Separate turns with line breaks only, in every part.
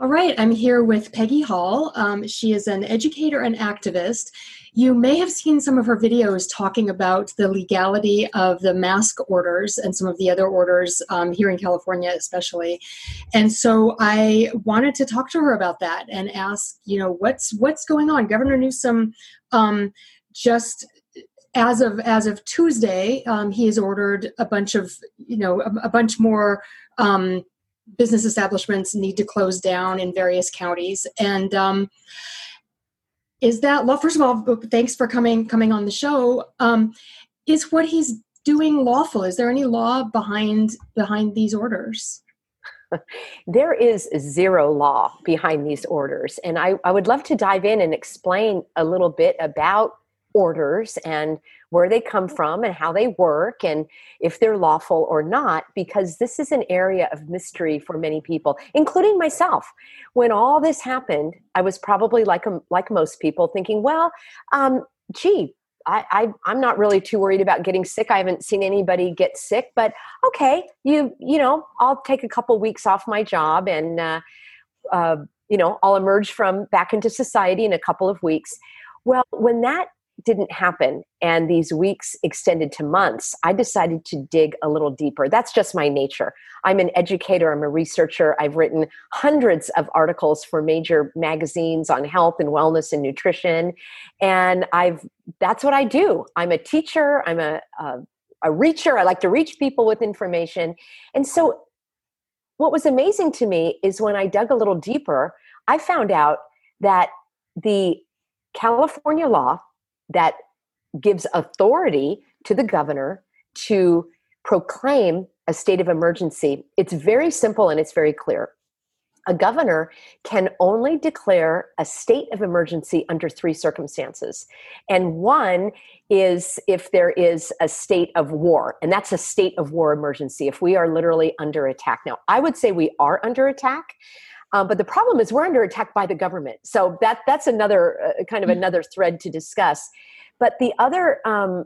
All right, I'm here with Peggy Hall. Um, she is an educator and activist. You may have seen some of her videos talking about the legality of the mask orders and some of the other orders um, here in California, especially. And so I wanted to talk to her about that and ask, you know, what's what's going on? Governor Newsom um, just as of as of Tuesday, um, he has ordered a bunch of you know a, a bunch more um, business establishments need to close down in various counties. And um, is that well first of all thanks for coming coming on the show. Um, is what he's doing lawful? Is there any law behind behind these orders?
There is zero law behind these orders. And I, I would love to dive in and explain a little bit about orders and where they come from and how they work and if they're lawful or not because this is an area of mystery for many people including myself when all this happened i was probably like a, um, like most people thinking well um, gee I, I am not really too worried about getting sick. I haven't seen anybody get sick, but okay, you you know, I'll take a couple weeks off my job and uh, uh, you know I'll emerge from back into society in a couple of weeks. Well, when that didn't happen and these weeks extended to months, I decided to dig a little deeper. That's just my nature. I'm an educator, I'm a researcher. I've written hundreds of articles for major magazines on health and wellness and nutrition. And I've that's what I do. I'm a teacher, I'm a, a, a reacher. I like to reach people with information. And so what was amazing to me is when I dug a little deeper, I found out that the California law that gives authority to the governor to proclaim a state of emergency. It's very simple and it's very clear. A governor can only declare a state of emergency under three circumstances. And one is if there is a state of war, and that's a state of war emergency, if we are literally under attack. Now, I would say we are under attack. Um, but the problem is we're under attack by the government. So that that's another uh, kind of mm. another thread to discuss. But the other um,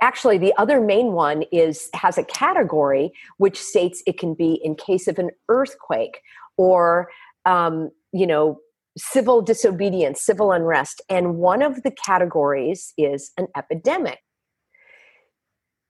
actually the other main one is has a category which states it can be in case of an earthquake or um, you know civil disobedience civil unrest and one of the categories is an epidemic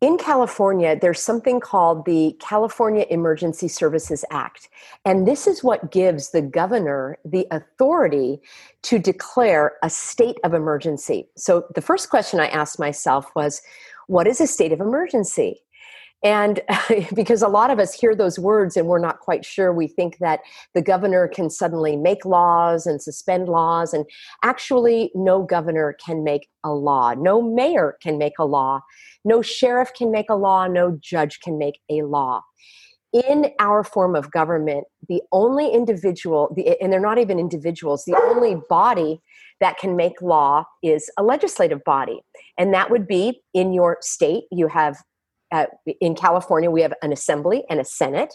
in California, there's something called the California Emergency Services Act. And this is what gives the governor the authority to declare a state of emergency. So the first question I asked myself was, what is a state of emergency? And because a lot of us hear those words and we're not quite sure, we think that the governor can suddenly make laws and suspend laws. And actually, no governor can make a law, no mayor can make a law, no sheriff can make a law, no judge can make a law. In our form of government, the only individual, the, and they're not even individuals, the only body that can make law is a legislative body. And that would be in your state, you have uh, in California, we have an assembly and a senate.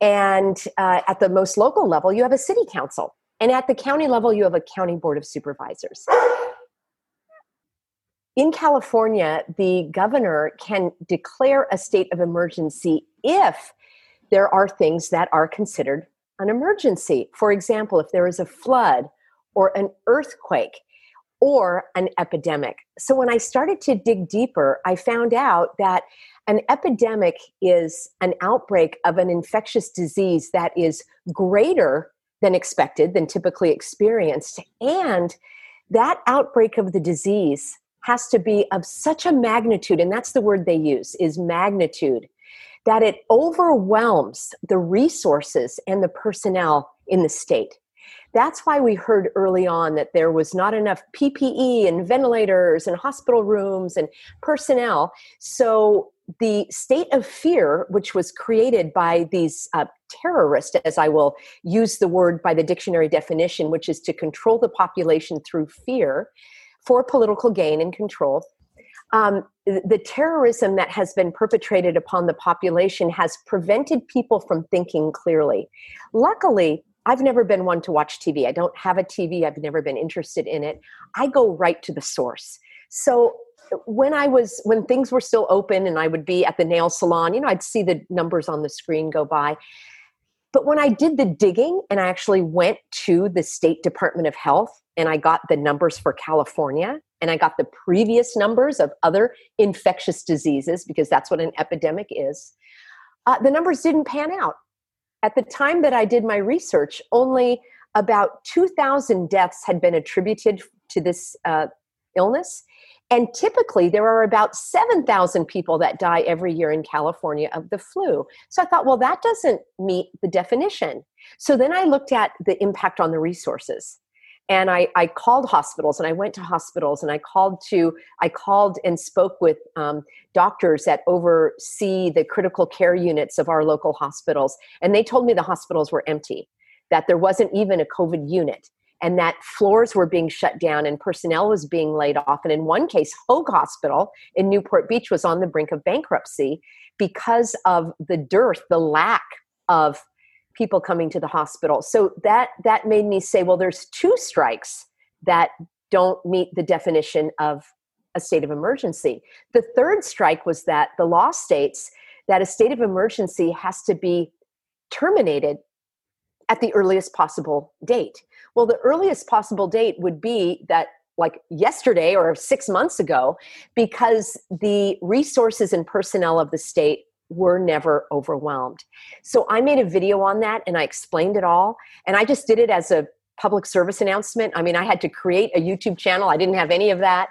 And uh, at the most local level, you have a city council. And at the county level, you have a county board of supervisors. In California, the governor can declare a state of emergency if there are things that are considered an emergency. For example, if there is a flood or an earthquake or an epidemic. So when I started to dig deeper, I found out that an epidemic is an outbreak of an infectious disease that is greater than expected, than typically experienced. And that outbreak of the disease has to be of such a magnitude, and that's the word they use, is magnitude, that it overwhelms the resources and the personnel in the state. That's why we heard early on that there was not enough PPE and ventilators and hospital rooms and personnel. So the state of fear, which was created by these uh, terrorists, as I will use the word by the dictionary definition, which is to control the population through fear for political gain and control. Um, the terrorism that has been perpetrated upon the population has prevented people from thinking clearly. Luckily, I've never been one to watch TV. I don't have a TV. I've never been interested in it. I go right to the source. So when I was when things were still open and I would be at the nail salon, you know, I'd see the numbers on the screen go by. But when I did the digging and I actually went to the State Department of Health and I got the numbers for California and I got the previous numbers of other infectious diseases, because that's what an epidemic is, uh, the numbers didn't pan out. At the time that I did my research, only about 2,000 deaths had been attributed to this uh, illness. And typically, there are about 7,000 people that die every year in California of the flu. So I thought, well, that doesn't meet the definition. So then I looked at the impact on the resources and I, I, called hospitals and i went to hospitals and i called to i called and spoke with um, doctors that oversee the critical care units of our local hospitals. And they told me the hospitals were empty that there wasn't even a covid unit and that floors were being shut down and personnel was being laid off. And in one case Hoag hospital in newport beach was on the brink of bankruptcy because of the dearth the lack of people coming to the hospital. So that that made me say, well, there's two strikes that don't meet the definition of a state of emergency. The third strike was that the law states that a state of emergency has to be terminated at the earliest possible date. Well, the earliest possible date would be that like yesterday or 6 months ago because the resources and personnel of the state were never overwhelmed. So I made a video on that and I explained it all. And I just did it as a public service announcement. I mean, I had to create a YouTube channel, I didn't have any of that.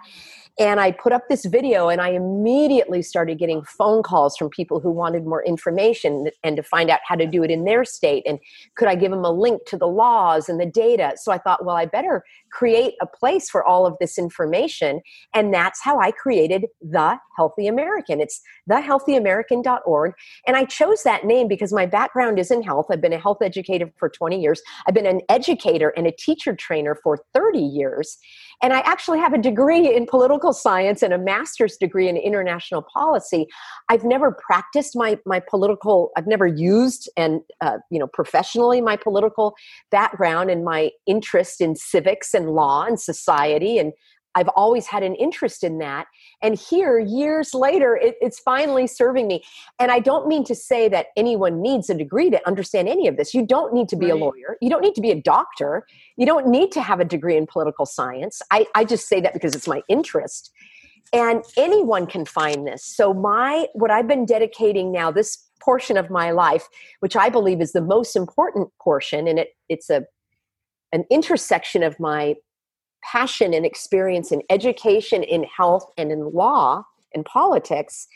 And I put up this video, and I immediately started getting phone calls from people who wanted more information and to find out how to do it in their state. And could I give them a link to the laws and the data? So I thought, well, I better create a place for all of this information. And that's how I created The Healthy American. It's thehealthyamerican.org. And I chose that name because my background is in health. I've been a health educator for 20 years, I've been an educator and a teacher trainer for 30 years. And I actually have a degree in political science and a master's degree in international policy. I've never practiced my, my political, I've never used and, uh, you know, professionally my political background and my interest in civics and law and society and I've always had an interest in that. And here, years later, it, it's finally serving me. And I don't mean to say that anyone needs a degree to understand any of this. You don't need to be right. a lawyer. You don't need to be a doctor. You don't need to have a degree in political science. I, I just say that because it's my interest. And anyone can find this. So, my what I've been dedicating now, this portion of my life, which I believe is the most important portion, and it, it's a an intersection of my passion and experience in education, in health, and in law and politics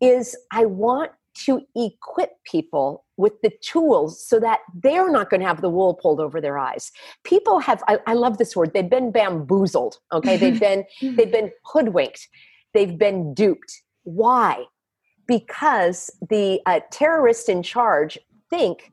is I want to equip people with the tools so that they're not going to have the wool pulled over their eyes. People have I, I love this word they've been bamboozled okay? They've been they've been hoodwinked. They've been duped. Why? Because the uh, terrorists in charge think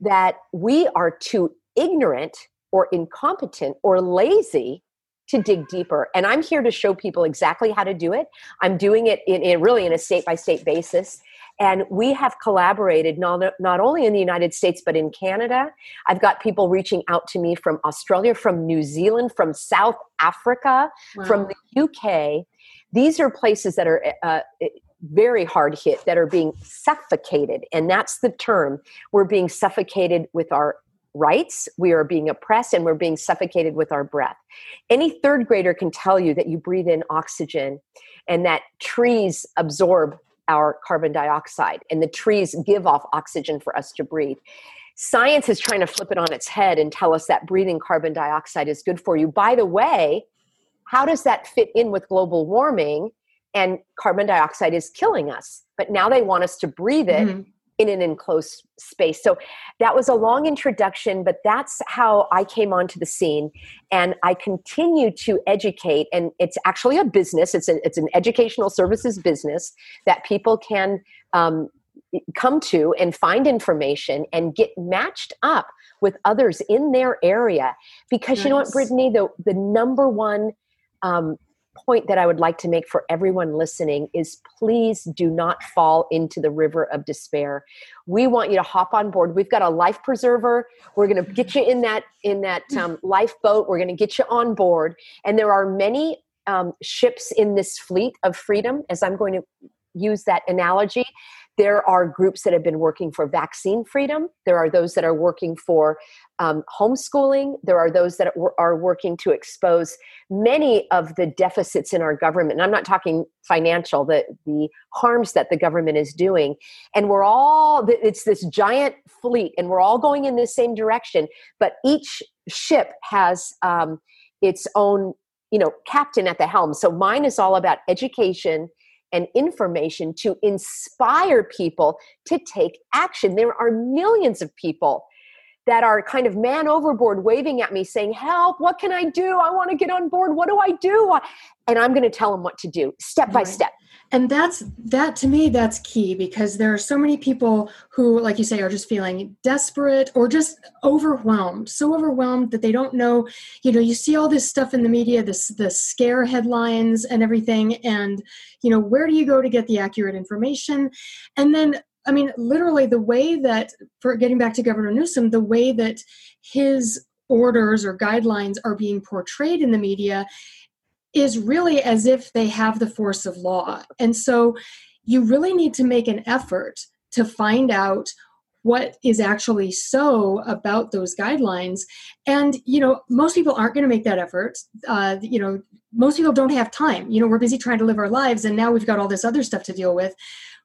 that we are too ignorant or incompetent or lazy to dig deeper. And I'm here to show people exactly how to do it. I'm doing it in, in really in a state by state basis. And we have collaborated not, not only in the United States, but in Canada. I've got people reaching out to me from Australia, from New Zealand, from South Africa, wow. from the UK. These are places that are uh, very hard hit, that are being suffocated. And that's the term. We're being suffocated with our rights, we are being oppressed, and we're being suffocated with our breath. Any third grader can tell you that you breathe in oxygen and that trees absorb our carbon dioxide and the trees give off oxygen for us to breathe. Science is trying to flip it on its head and tell us that breathing carbon dioxide is good for you. By the way, how does that fit in with global warming? And carbon dioxide is killing us. But now they want us to breathe it mm-hmm in an enclosed space. So that was a long introduction, but that's how I came onto the scene. And I continue to educate, and it's actually a business, it's, a, it's an educational services business that people can um, come to and find information and get matched up with others in their area. Because nice. you know what, Bretigne, the, the number one um, point that I would like to make for everyone listening is please do not fall into the river of despair. We want you to hop on board. We've got a life preserver. We're going to get you in that in that um, lifeboat. We're going to get you on board. And there are many um, ships in this fleet of freedom, as I'm going to use that analogy there are groups that have been working for vaccine freedom. There are those that are working for um, homeschooling. There are those that are working to expose many of the deficits in our government. And I'm not talking financial, the, the harms that the government is doing. And we're all, it's this giant fleet, and we're all going in the same direction. But each ship has um, its own you know captain at the helm so mine is all about education and information to inspire people to take action. There are millions of people that are kind of man overboard waving at me saying help what can i do? I want to get on board. What do i do? And i'm going to tell them what to do step by step
and that's that to me that's key because there are so many people who like you say are just feeling desperate or just overwhelmed so overwhelmed that they don't know you know you see all this stuff in the media this the scare headlines and everything and you know where do you go to get the accurate information? And then i mean literally the way that for getting back to governor newsom the way that his orders or guidelines are being portrayed in the media is really as if they have the force of law. And so you really need to make an effort to find out what is actually so about those guidelines. And you know most people aren't going to make that effort. Uh, you know most people don't have time. You know we're busy trying to live our lives and now we've got all this other stuff to deal with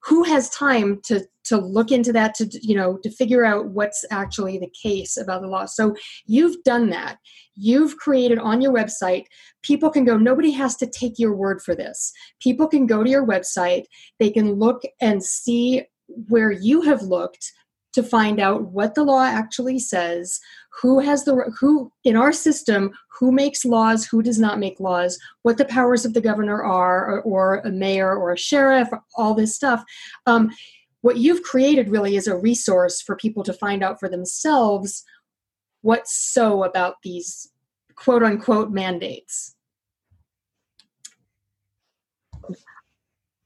who has time to to look into that to you know to figure out what's actually the case about the law. So you've done that. You've created on your website people can go nobody has to take your word for this. People can go to your website. They can look and see where you have looked to find out what the law actually says who has the who in our system who makes laws who does not make laws what the powers of the governor are or, or a mayor or a sheriff all this stuff. Um, what you've created really is a resource for people to find out for themselves what's so about these quote unquote mandates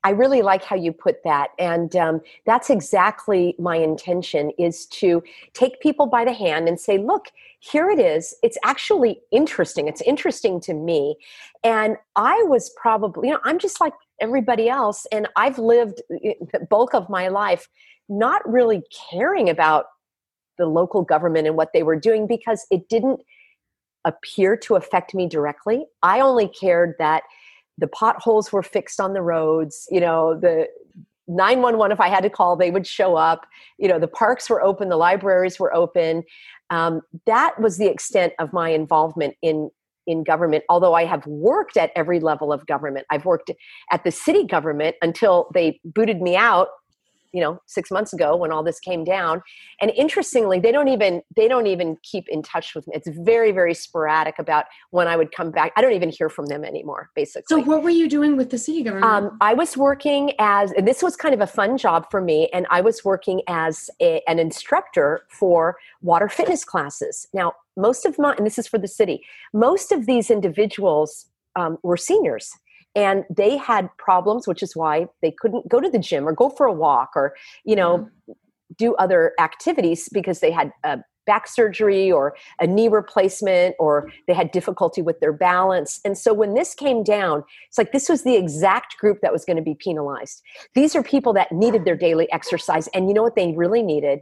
I really like how you put that, and um, that's exactly my intention: is to take people by the hand and say, "Look, here it is. It's actually interesting. It's interesting to me." And I was probably, you know, I'm just like everybody else, and I've lived the bulk of my life not really caring about the local government and what they were doing because it didn't appear to affect me directly. I only cared that the potholes were fixed on the roads you know the 911 if i had to call they would show up. You know the parks were open the libraries were open. Um, that was the extent of my involvement in in government although i have worked at every level of government. I've worked at the city government until they booted me out you know six months ago when all this came down. And interestingly they don't even they don't even keep in touch with me. It's very very sporadic about when i would come back. I don't even hear from them anymore basically.
so what were you doing with the city government? Um,
i was working as and this was kind of a fun job for me and i was working as a, an instructor for water fitness classes. Now most of my and this is for the city most of these individuals um, were seniors and they had problems which is why they couldn't go to the gym or go for a walk or you know mm-hmm. do other activities because they had a back surgery or a knee replacement or they had difficulty with their balance. And so when this came down it's like this was the exact group that was going to be penalized. These are people that needed their daily exercise and you know what they really needed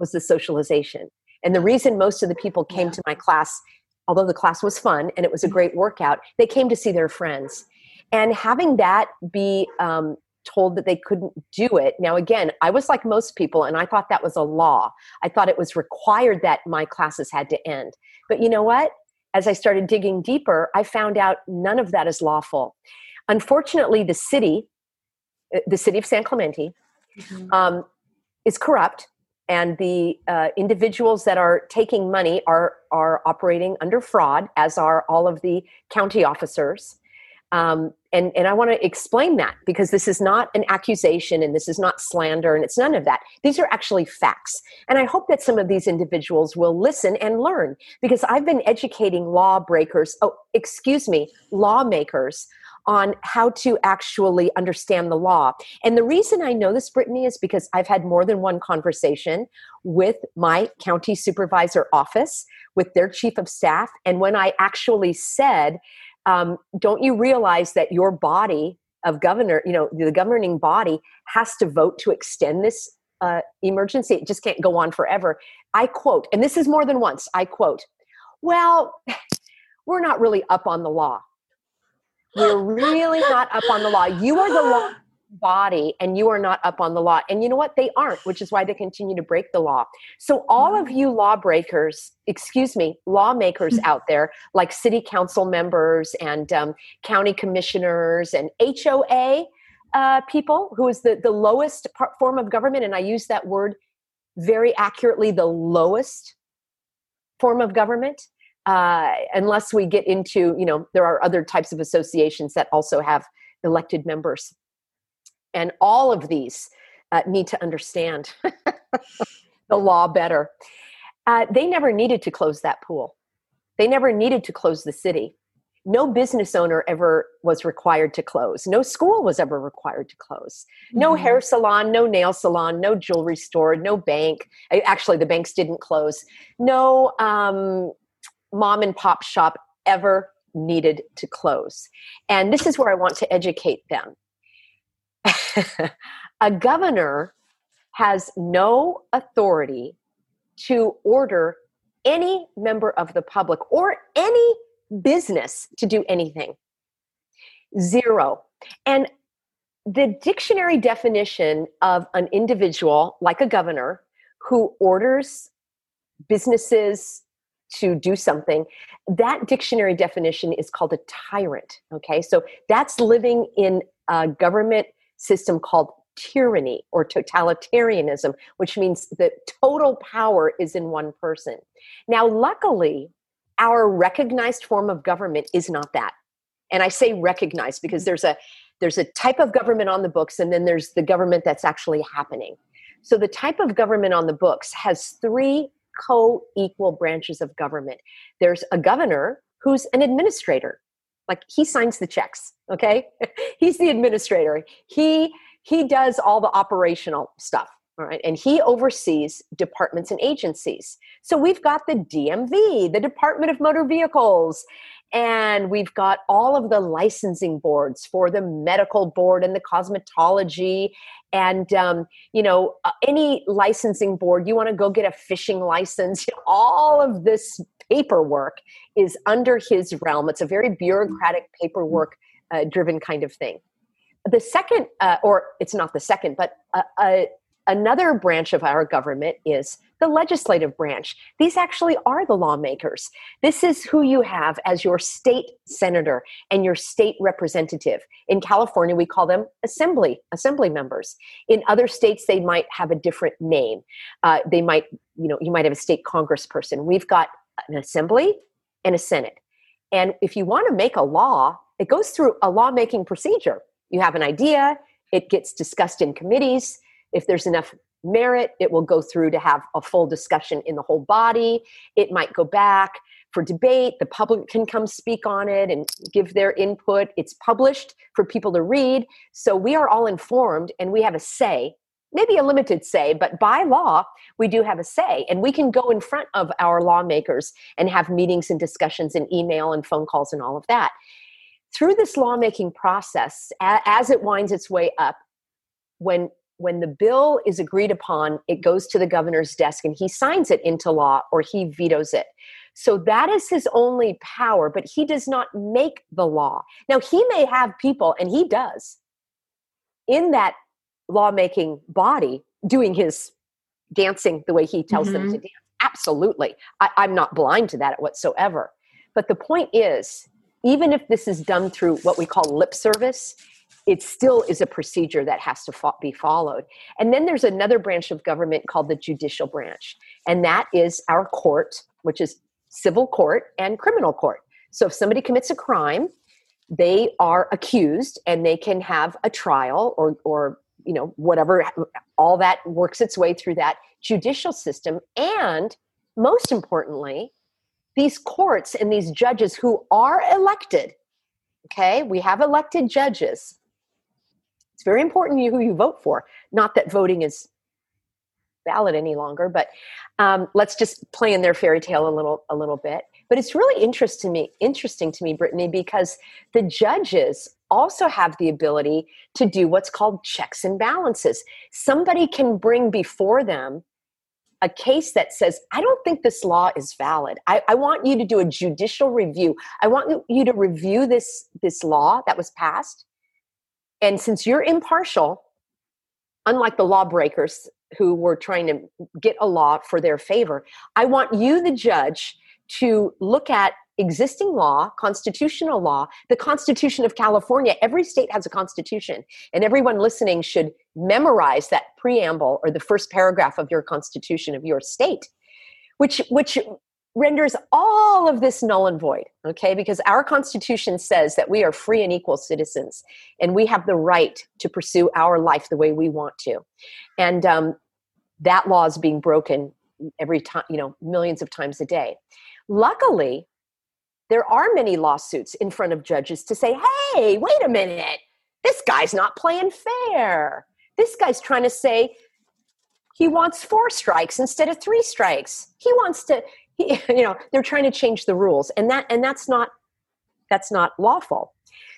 was the socialization. And the reason most of the people came to my class although the class was fun and it was a great workout they came to see their friends and having that be um, told that they couldn't do it now again i was like most people and i thought that was a law. I thought it was required that my classes had to end. But you know what? As i started digging deeper i found out none of that is lawful. Unfortunately the city uh, the city of san clemente mm-hmm. um, is corrupt and the uh, individuals that are taking money are are operating under fraud as are all of the county officers um, and, and I want to explain that because this is not an accusation and this is not slander and it's none of that. These are actually facts. And I hope that some of these individuals will listen and learn because I've been educating lawbreakers, oh, excuse me, lawmakers on how to actually understand the law. And the reason I know this, Bretigne, is because I've had more than one conversation with my county supervisor office, with their chief of staff. And when I actually said, um, don't you realize that your body of governor, you know, the governing body has to vote to extend this uh, emergency. It just can't go on forever. I quote, and this is more than once, I quote, well, we're not really up on the law. We're really not up on the law. You are the law body and you are not up on the law. And you know what? They aren't, which is why they continue to break the law. So, all of you lawbreakers, excuse me, lawmakers out there, like city council members and um, county commissioners and HOA uh, people, who is the, the lowest form of government, and I use that word very accurately the lowest form of government. Uh, unless we get into, you know, there are other types of associations that also have elected members and all of these uh, need to understand the law better. Uh, they never needed to close that pool. They never needed to close the city. No business owner ever was required to close. No school was ever required to close. No mm-hmm. hair salon, no nail salon, no jewelry store, no bank. Actually, the banks didn't close. No um, mom and pop shop ever needed to close. And this is where I want to educate them a governor has no authority to order any member of the public or any business to do anything. Zero. And the dictionary definition of an individual, like a governor, who orders businesses to do something, that dictionary definition is called a tyrant. Okay, so that's living in a government system called tyranny or totalitarianism, which means that total power is in one person. Now, luckily, our recognized form of government is not that. And I say recognized because there's a there's a type of government on the books and then there's the government that's actually happening. So the type of government on the books has three co-equal branches of government. There's a governor who's an administrator like he signs the checks okay? He's the administrator. He he does all the operational stuff all right? And he oversees departments and agencies. So we've got the dmv the department of motor vehicles and we've got all of the licensing boards for the medical board and the cosmetology and um, you know uh, any licensing board. You want to go get a fishing license? All of this paperwork is under his realm. It's a very bureaucratic, paperwork uh, driven kind of thing. The second, uh, or it's not the second, but uh, uh, another branch of our government is the legislative branch. These actually are the lawmakers. This is who you have as your state senator and your state representative. In California, we call them assembly assembly members. In other states, they might have a different name. Uh, they might, you know, you might have a state congressperson. We've got an assembly and a senate. And if you want to make a law, it goes through a lawmaking procedure. You have an idea, it gets discussed in committees. If there's enough merit, it will go through to have a full discussion in the whole body. It might go back for debate. The public can come speak on it and give their input. It's published for people to read. So we are all informed and we have a say maybe a limited say, but by law, we do have a say. And we can go in front of our lawmakers and have meetings and discussions and email and phone calls and all of that. Through this lawmaking process, as it winds its way up, when when the bill is agreed upon, it goes to the governor's desk and he signs it into law or he vetoes it. So that is his only power, but he does not make the law. Now, he may have people, and he does, in that lawmaking body doing his dancing the way he tells mm-hmm. them to mm-hmm. dance. Absolutely. I, I'm not blind to that whatsoever. But the point is, even if this is done through what we call lip service, it still is a procedure that has to fo- be followed. And then there's another branch of government called the judicial branch, and that is our court, which is civil court and criminal court. So if somebody commits a crime, they are accused and they can have a trial or, or you know whatever all that works its way through that judicial system. And most importantly these courts and these judges who are elected okay we have elected judges. It's very important who you vote for. Not that voting is valid any longer but um, let's just play in their fairy tale a little a little bit. But it's really interesting to me interesting to me Bretigne because the judges also have the ability to do what's called checks and balances. Somebody can bring before them a case that says, I don't think this law is valid. I, I, want you to do a judicial review. I want you to review this, this law that was passed. And since you're impartial, unlike the lawbreakers who were trying to get a law for their favor, I want you, the judge, to look at existing law, constitutional law, the Constitution of California. Every state has a constitution, and everyone listening should memorize that preamble or the first paragraph of your constitution of your state, which which renders all of this null and void okay? Because our constitution says that we are free and equal citizens and we have the right to pursue our life the way we want to. And um, that law is being broken every time you know millions of times a day. Luckily there are many lawsuits in front of judges to say, hey, wait a minute, this guy's not playing fair. This guy's trying to say he wants four strikes instead of three strikes. He wants to, he, you know, they're trying to change the rules, and that and that's not that's not lawful.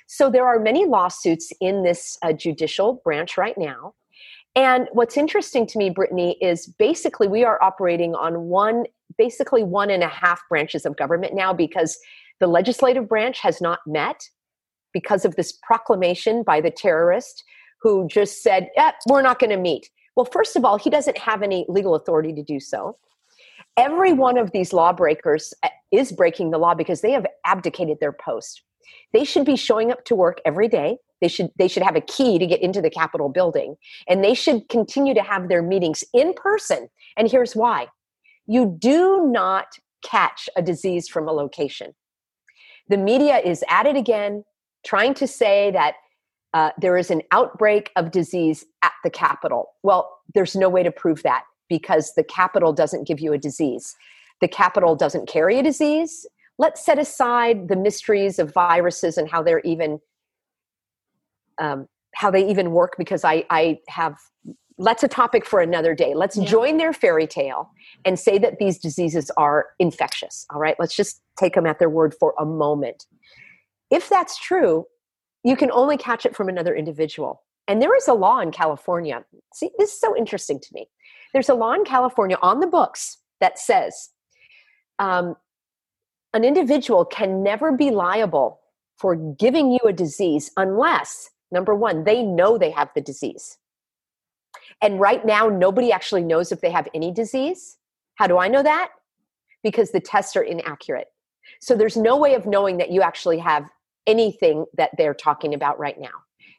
So there are many lawsuits in this uh, judicial branch right now. And what's interesting to me, Bretigne, is basically we are operating on one, basically one and a half branches of government now because the legislative branch has not met because of this proclamation by the terrorist who just said, eh, We're not going to meet. Well, first of all, he doesn't have any legal authority to do so. Every one of these lawbreakers eh, is breaking the law because they have abdicated their post. They should be showing up to work every day. They should they should have a key to get into the Capitol building, and they should continue to have their meetings in person. And here's why: you do not catch a disease from a location the media is at it again, trying to say that uh, there is an outbreak of disease at the Capitol. Well, there's no way to prove that because the Capitol doesn't give you a disease. The Capitol doesn't carry a disease. Let's set aside the mysteries of viruses and how they're even um, how they even work because I, I have let's a topic for another day. Let's yeah. join their fairy tale and say that these diseases are infectious. All right, let's just take them at their word for a moment. If that's true, you can only catch it from another individual. And there is a law in California. See, this is so interesting to me. There's a law in California on the books that says um, an individual can never be liable for giving you a disease unless, number one, they know they have the disease. And right now, nobody actually knows if they have any disease. How do I know that? Because the tests are inaccurate. So there's no way of knowing that you actually have anything that they're talking about right now.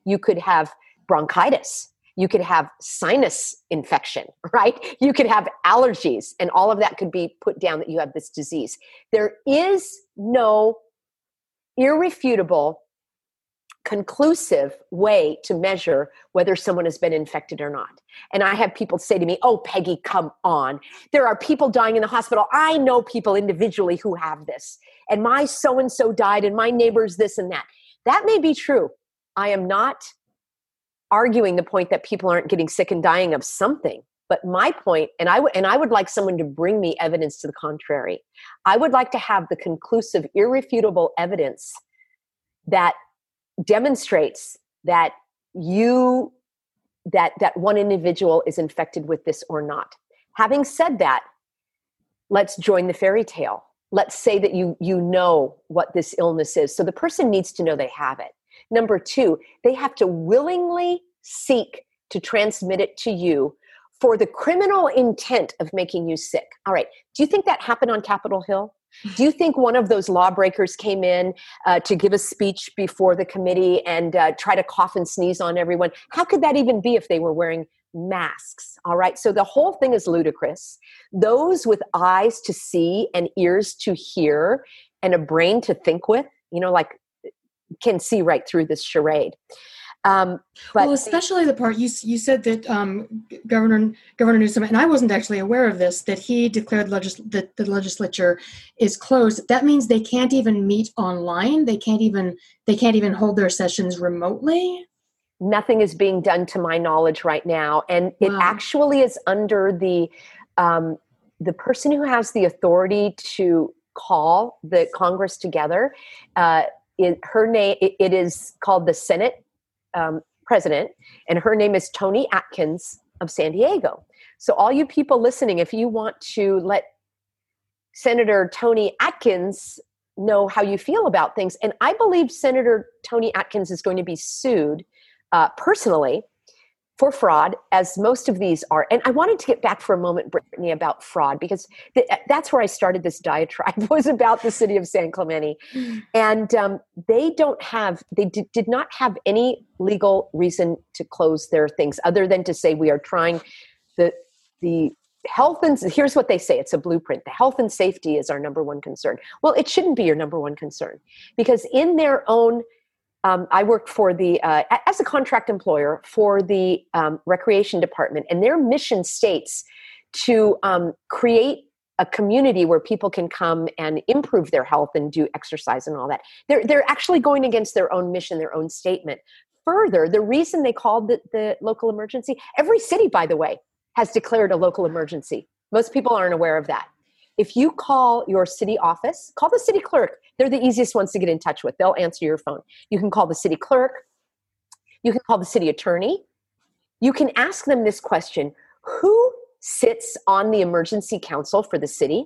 You could have bronchitis. You could have sinus infection, right? You could have allergies, and all of that could be put down that you have this disease. There is no irrefutable conclusive way to measure whether someone has been infected or not. And I have people say to me, Oh, Peggy, come on. There are people dying in the hospital. I know people individually who have this. And my so and so died, and my neighbor's this and that. That may be true. I am not arguing the point that people aren't getting sick and dying of something. But my point, and I, w- and I would like someone to bring me evidence to the contrary. I would like to have the conclusive, irrefutable evidence that demonstrates that you that that one individual is infected with this or not. Having said that let's join the fairy tale. Let's say that you you know what this illness is. So the person needs to know they have it. Number 2 they have to willingly seek to transmit it to you for the criminal intent of making you sick. All right. Do you think that happened on capitol hill do you think one of those lawbreakers came in uh, to give a speech before the committee and uh, try to cough and sneeze on everyone? How could that even be if they were wearing masks? All right, so the whole thing is ludicrous. Those with eyes to see and ears to hear and a brain to think with, you know, like can see right through this charade.
Um, but well, especially the part you you said that um, Governor Governor Newsom and I wasn't actually aware of this that he declared legis- that the legislature is closed. That means they can't even meet online. They can't even they can't even hold their sessions remotely.
Nothing is being done to my knowledge right now, and wow. it actually is under the um, the person who has the authority to call the Congress together. Uh, it, her name it, it is called the Senate um, president, and her name is Toni Atkins of San Diego. So, all you people listening, if you want to let Senator Toni Atkins know how you feel about things, and I believe Senator Toni Atkins is going to be sued uh, personally for fraud, as most of these are. And I wanted to get back for a moment, Bretigne, about fraud because th- that's where I started this diatribe was about the city of San Clemente, and um, they don't have they d- did not have any legal reason to close their things other than to say we are trying the the health and here's what they say it's a blueprint the health and safety is our number one concern well it shouldn't be your number one concern because in their own um, I worked for the uh, as a contract employer for the um, recreation department, and their mission states to um, create a community where people can come and improve their health and do exercise and all that. They're they're actually going against their own mission, their own statement. Further, the reason they called the, the local emergency, every city, by the way, has declared a local emergency. Most people aren't aware of that. If you call your city office, call the city clerk. They're the easiest ones to get in touch with. They'll answer your phone. You can call the city clerk. You can call the city attorney. You can ask them this question Who sits on the emergency council for the city?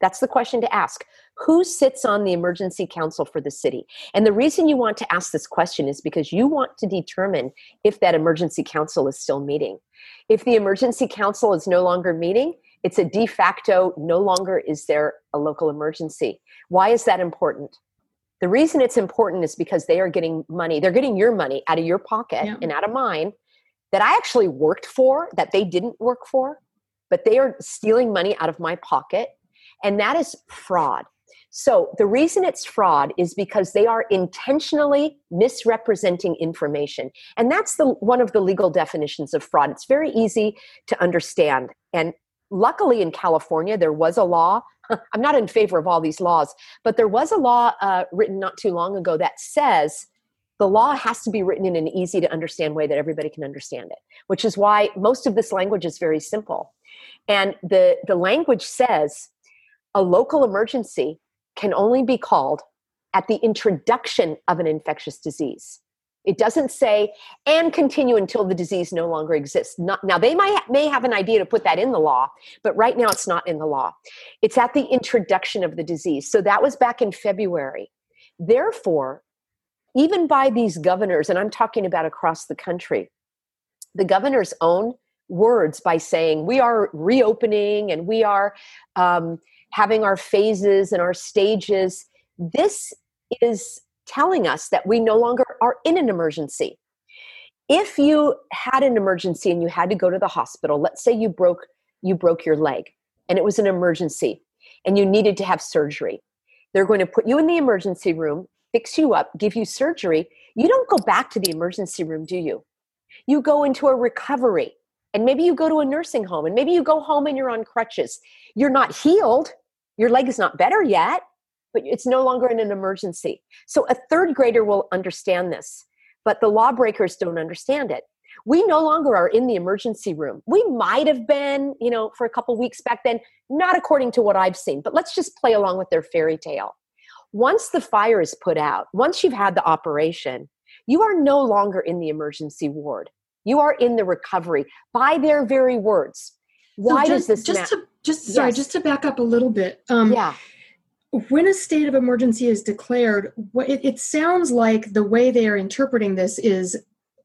That's the question to ask. Who sits on the emergency council for the city? And the reason you want to ask this question is because you want to determine if that emergency council is still meeting. If the emergency council is no longer meeting, it's a de facto, no longer is there a local emergency. Why is that important? The reason it's important is because they are getting money. They're getting your money out of your pocket yeah. and out of mine that I actually worked for, that they didn't work for, but they are stealing money out of my pocket. And that is fraud. So the reason it's fraud is because they are intentionally misrepresenting information. And that's the one of the legal definitions of fraud. It's very easy to understand. And luckily in California, there was a law. I'm not in favor of all these laws, but there was a law uh, written not too long ago that says the law has to be written in an easy to understand way that everybody can understand it, which is why most of this language is very simple. And the, the language says a local emergency can only be called at the introduction of an infectious disease. It doesn't say and continue until the disease no longer exists. Not, now they might may have an idea to put that in the law, but right now it's not in the law. It's at the introduction of the disease. So that was back in February. Therefore, even by these governors, and I'm talking about across the country, the governor's own words by saying we are reopening and we are um, having our phases and our stages. This is telling us that we no longer are in an emergency. If you had an emergency and you had to go to the hospital, let's say you broke you broke your leg and it was an emergency and you needed to have surgery. They're going to put you in the emergency room, fix you up, give you surgery. You don't go back to the emergency room, do you? You go into a recovery and maybe you go to a nursing home and maybe you go home and you're on crutches. You're not healed. Your leg is not better yet, but it's no longer in an emergency. So a third grader will understand this, but the lawbreakers don't understand it. We no longer are in the emergency room. We might have been, you know, for a couple weeks back then, not according to what I've seen, but let's just play along with their fairy tale. Once the fire is put out, once you've had the operation, you are no longer in the emergency ward. You are in the recovery by their very words. Why
so just,
does this
just to just sorry yes. just to back up a little bit? Um,
yeah
when a state of emergency is declared, it, it sounds like the way they are interpreting this is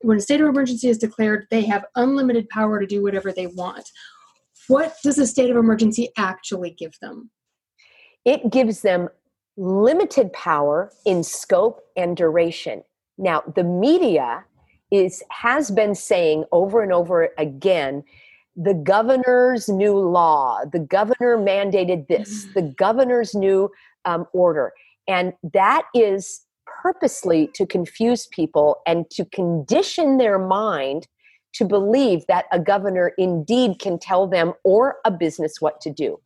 when a state of emergency is declared, they have unlimited power to do whatever they want. What does a state of emergency actually give them?
It gives them limited power in scope and duration. Now, the media is has been saying over and over again the governor's new law, the governor mandated this, mm. the governor's new um, order. And that is purposely to confuse people and to condition their mind to believe that a governor indeed can tell them or a business what to do.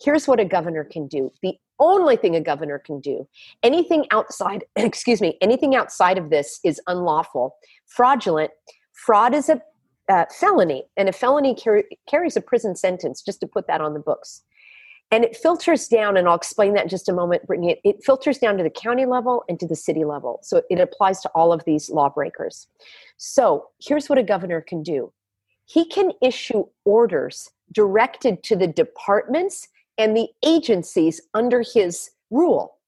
Here's what a governor can do. The only thing a governor can do, anything outside, excuse me, anything outside of this is unlawful, fraudulent. Fraud is a uh, felony, and a felony carries a prison sentence, just to put that on the books. And it filters down, and I'll explain that in just a moment, Bretigne. It, it filters down to the county level and to the city level. So it applies to all of these lawbreakers. So here's what a governor can do he can issue orders directed to the departments and the agencies under his rule.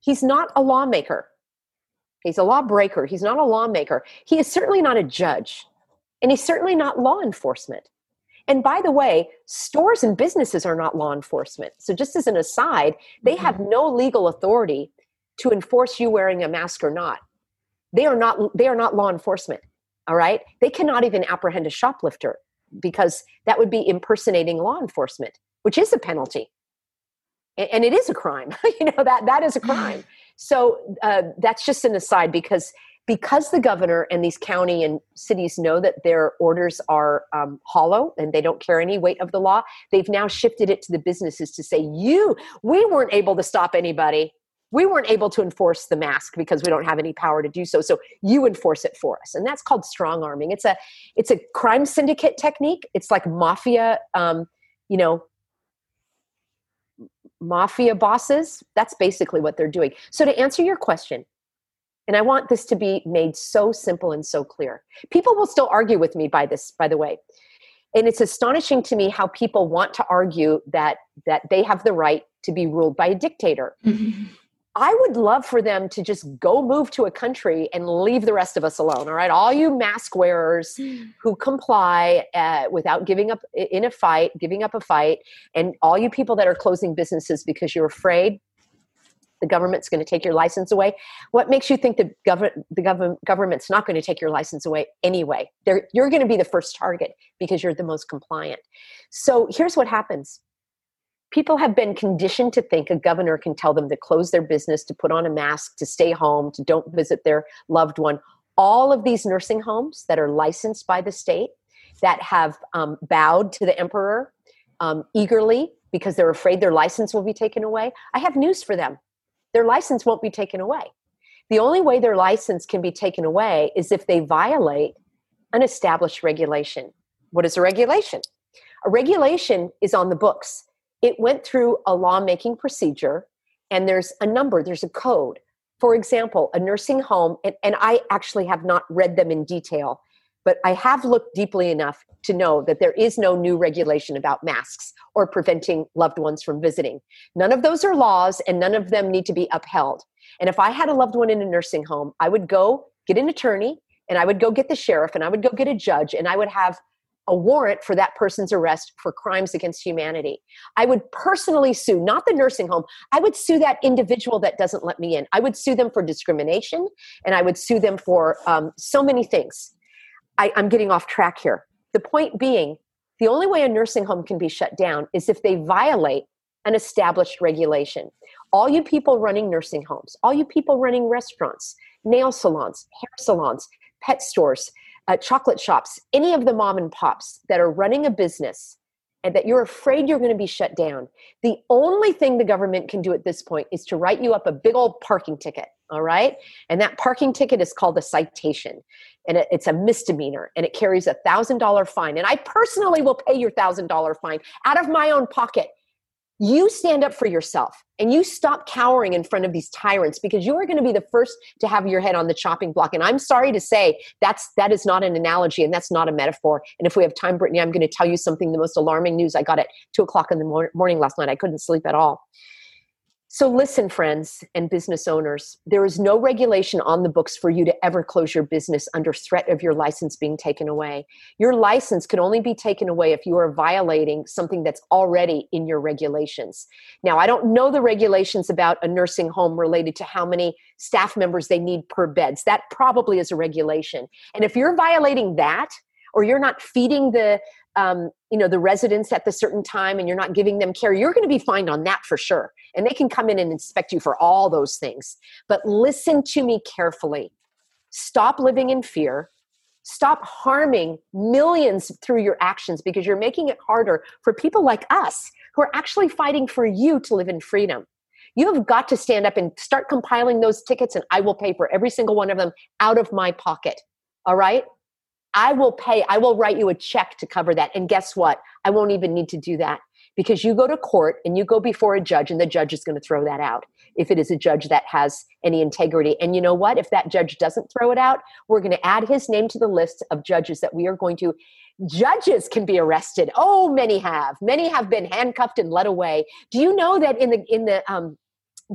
He's not a lawmaker. He's a lawbreaker. He's not a lawmaker. He is certainly not a judge. And he's certainly not law enforcement. And by the way, stores and businesses are not law enforcement. So, just as an aside, they have mm-hmm. no legal authority to enforce you wearing a mask or not. They are not, they are not law enforcement. All right. They cannot even apprehend a shoplifter because that would be impersonating law enforcement, which is a penalty. And it is a crime. you know, that, that is a crime. So uh, that's just an aside because because the governor and these county and cities know that their orders are um, hollow and they don't carry any weight of the law, they've now shifted it to the businesses to say, "You, we weren't able to stop anybody. We weren't able to enforce the mask because we don't have any power to do so. So you enforce it for us." And that's called strong arming. It's a it's a crime syndicate technique. It's like mafia, um, you know, mafia bosses. That's basically what they're doing. So to answer your question, and I want this to be made so simple and so clear. People will still argue with me by this, by the way. And it's astonishing to me how people want to argue that that they have the right to be ruled by a dictator. I would love for them to just go move to a country and leave the rest of us alone. All right, all you mask wearers who comply uh, without giving up in a fight, giving up a fight, and all you people that are closing businesses because you're afraid the government's going to take your license away. What makes you think the, government the government government's not going to take your license away anyway? They're, you're going to be the first target because you're the most compliant. So here's what happens. People have been conditioned to think a governor can tell them to close their business, to put on a mask, to stay home, to don't visit their loved one. All of these nursing homes that are licensed by the state, that have um, bowed to the emperor um, eagerly because they're afraid their license will be taken away, I have news for them their license won't be taken away. The only way their license can be taken away is if they violate an established regulation. What is a regulation? A regulation is on the books. It went through a lawmaking procedure, and there's a number, there's a code. For example, a nursing home, and, and I actually have not read them in detail, but I have looked deeply enough to know that there is no new regulation about masks or preventing loved ones from visiting. None of those are laws and none of them need to be upheld. And if I had a loved one in a nursing home, I would go get an attorney and I would go get the sheriff and I would go get a judge and I would have a warrant for that person's arrest for crimes against humanity. I would personally sue, not the nursing home. I would sue that individual that doesn't let me in. I would sue them for discrimination and I would sue them for um, so many things. I, I'm getting off track here. The point being, the only way a nursing home can be shut down is if they violate an established regulation. All you people running nursing homes, all you people running restaurants, nail salons, hair salons, pet stores, uh, chocolate shops, any of the mom and pops that are running a business and that you're afraid you're going to be shut down, the only thing the government can do at this point is to write you up a big old parking ticket. All right. And that parking ticket is called a citation and it, it's a misdemeanor and it carries a thousand dollar fine. And I personally will pay your thousand dollar fine out of my own pocket. You stand up for yourself and you stop cowering in front of these tyrants because you are going to be the first to have your head on the chopping block. And I'm sorry to say that's that is not an analogy and that's not a metaphor. And if we have time, Bretigne, I'm going to tell you something. The most alarming news I got at two o'clock in the morning last night. I couldn't sleep at all. So, listen, friends and business owners, there is no regulation on the books for you to ever close your business under threat of your license being taken away. Your license can only be taken away if you are violating something that's already in your regulations. Now, I don't know the regulations about a nursing home related to how many staff members they need per beds. That probably is a regulation. And if you're violating that, or you're not feeding the um, you know the residents at the certain time and you're not giving them care you're going to be fined on that for sure. And they can come in and inspect you for all those things. But listen to me carefully. Stop living in fear. Stop harming millions through your actions because you're making it harder for people like us who are actually fighting for you to live in freedom. You have got to stand up and start compiling those tickets and i will pay for every single one of them out of my pocket. All right I will pay, I will write you a check to cover that. And guess what? I won't even need to do that. Because you go to court and you go before a judge and the judge is going to throw that out. If it is a judge that has any integrity. And you know what? If that judge doesn't throw it out we're going to add his name to the list of judges that we are going to judges can be arrested. Oh many have. Many have been handcuffed and led away. Do you know that in the in the um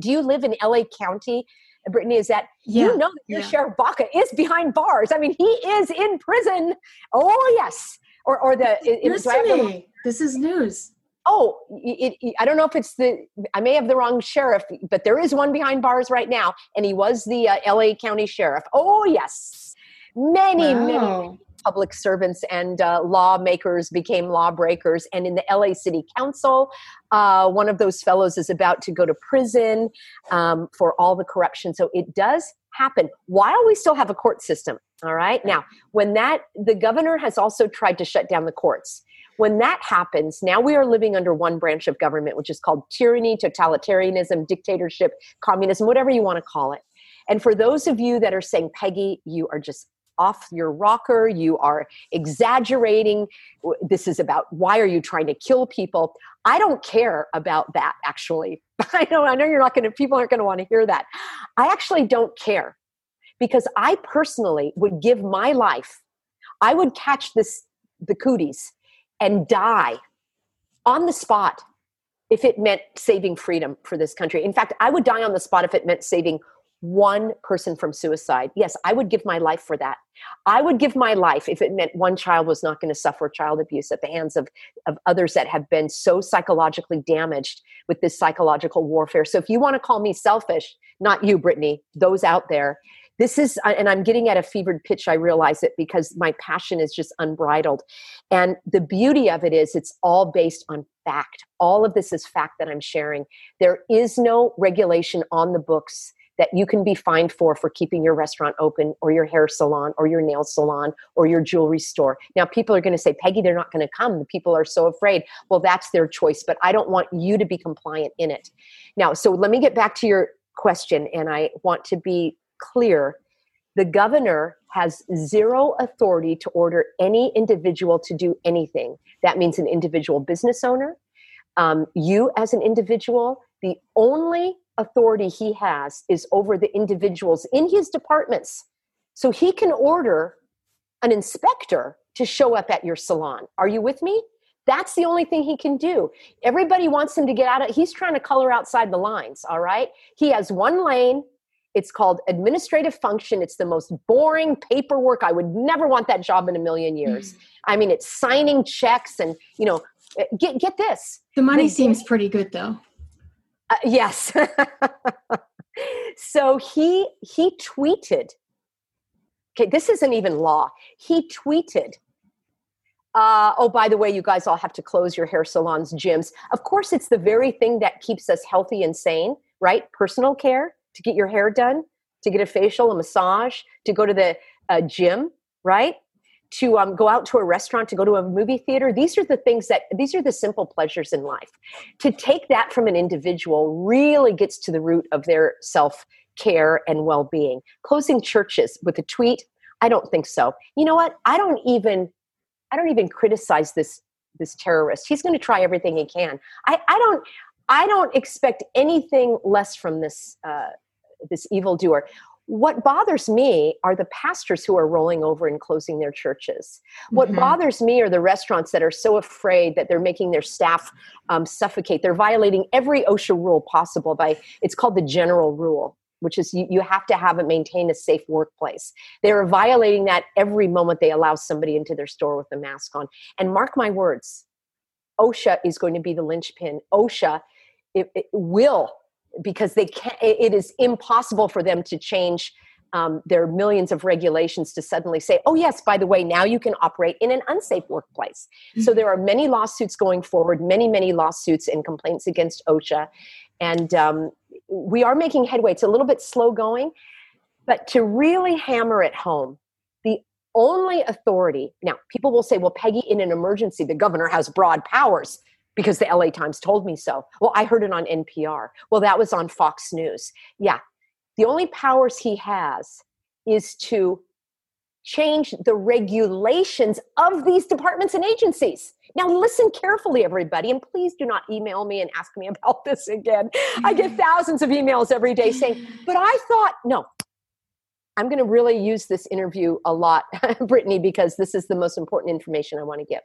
do you live in la county Bretigne, is that yeah. you know that your yeah. Sheriff Baca is behind bars. I mean, he is in prison. Oh yes, or or the
it, to me. This is news
oh, it, it, I don't know if it's the, I may have the wrong sheriff, but there is one behind bars right now, and he was the uh, LA County Sheriff. Oh, yes. Many, wow. many public servants and uh, lawmakers became lawbreakers. And in the LA City Council, uh, one of those fellows is about to go to prison um, for all the corruption. So it does happen while we still have a court system. All right. Now, when that, the governor has also tried to shut down the courts. When that happens, now we are living under one branch of government, which is called tyranny, totalitarianism, dictatorship, communism, whatever you want to call it. And for those of you that are saying, Peggy, you are just off your rocker, you are exaggerating, this is about why are you trying to kill people? I don't care about that actually. I know I know you're not going to people aren't going to want to hear that. I actually don't care because I personally would give my life. I would catch this the cooties and die on the spot if it meant saving freedom for this country. In fact, I would die on the spot if it meant saving one person from suicide. Yes, I would give my life for that. I would give my life if it meant one child was not going to suffer child abuse at the hands of, of others that have been so psychologically damaged with this psychological warfare. So if you want to call me selfish, not you, Bretigne, those out there, this is and i'm getting at a fevered pitch i realize it because my passion is just unbridled and the beauty of it is it's all based on fact all of this is fact that i'm sharing there is no regulation on the books that you can be fined for for keeping your restaurant open or your hair salon or your nail salon or your jewelry store. Now people are going to say, "Peggy, they're not going to come. The people are so afraid." Well, that's their choice, but I don't want you to be compliant in it. Now, so let me get back to your question and I want to be clear the governor has zero authority to order any individual to do anything. That means an individual business owner, um, you as an individual. The only authority he has is over the individuals in his departments. So he can order an inspector to show up at your salon. Are you with me? That's the only thing he can do. Everybody wants him to get out of he's trying to color outside the lines, all right? He has one lane it's called administrative function. It's the most boring paperwork. I would never want that job in a million years. Mm. I mean, it's signing checks and, you know, get get this.
The money the, seems pretty good though.
Uh, yes. so he he tweeted. Okay, this isn't even law. He tweeted uh, oh, by the way, you guys all have to close your hair salons, gyms. Of course, it's the very thing that keeps us healthy and sane, right? Personal care to get your hair done, to get a facial, a massage, to go to the uh, gym, right? To um, go out to a restaurant, to go to a movie theater. These are the things that, these are the simple pleasures in life. To take that from an individual really gets to the root of their self care and well being. Closing churches with a tweet, I don't think so. You know what? I don't even, I don't even criticize this this terrorist. He's going to try everything he can. I, I don't I don't expect anything less from this uh, this evildoer. What bothers me are the pastors who are rolling over and closing their churches. What mm-hmm. bothers me are the restaurants that are so afraid that they're making their staff um, suffocate. They're violating every OSHA rule possible by, it's called the general rule, which is you, you have to have it maintain a safe workplace. They are violating that every moment they allow somebody into their store with a mask on. And mark my words, OSHA is going to be the linchpin. OSHA it, it will because they can it is impossible for them to change um, their millions of regulations to suddenly say, oh, yes, by the way, now you can operate in an unsafe workplace. Mm-hmm. So there are many lawsuits going forward, many, many lawsuits and complaints against OSHA. And um, we are making headway. It's a little bit slow going, but to really hammer it home, the only authority now, people will say, well, Peggy, in an emergency, the governor has broad powers because the LA Times told me so. Well, I heard it on NPR. Well, that was on Fox News. Yeah. The only powers he has is to change the regulations of these departments and agencies. Now, listen carefully, everybody, and please do not email me and ask me about this again. I get thousands of emails every day saying, but I thought, no, I'm going to really use this interview a lot, Bretigne, because this is the most important information I want to give.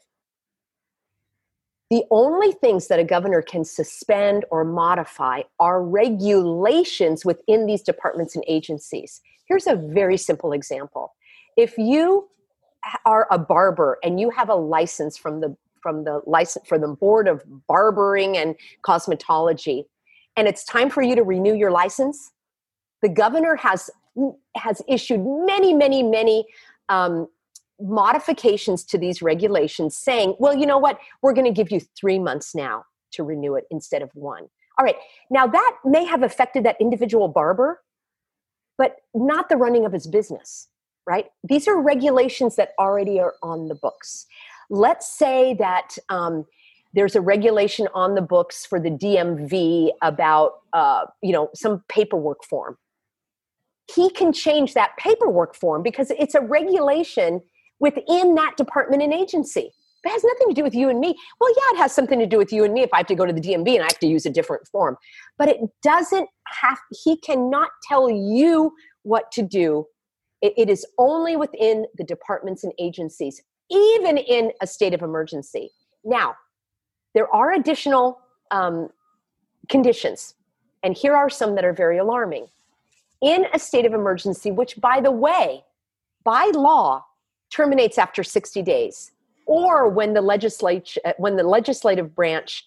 The only things that a governor can suspend or modify are regulations within these departments and agencies. Here's a very simple example. If you are a barber and you have a license from the from the license for the board of barbering and cosmetology and it's time for you to renew your license the governor has has issued many many many um, modifications to these regulations saying, well, you know what, we're going to give you three months now to renew it instead of one. All right, now that may have affected that individual barber, but not the running of his business, right? These are regulations that already are on the books. Let's say that um, there's a regulation on the books for the DMV about, uh, you know, some paperwork form. He can change that paperwork form because it's a regulation within that department and agency. It has nothing to do with you and me. Well, yeah, it has something to do with you and me if I have to go to the DMV and I have to use a different form. But it doesn't have, he cannot tell you what to do. it, it is only within the departments and agencies, even in a state of emergency. Now, there are additional um, conditions, and here are some that are very alarming. In a state of emergency, which, by the way, by law, terminates after 60 days or when the legislature when the legislative branch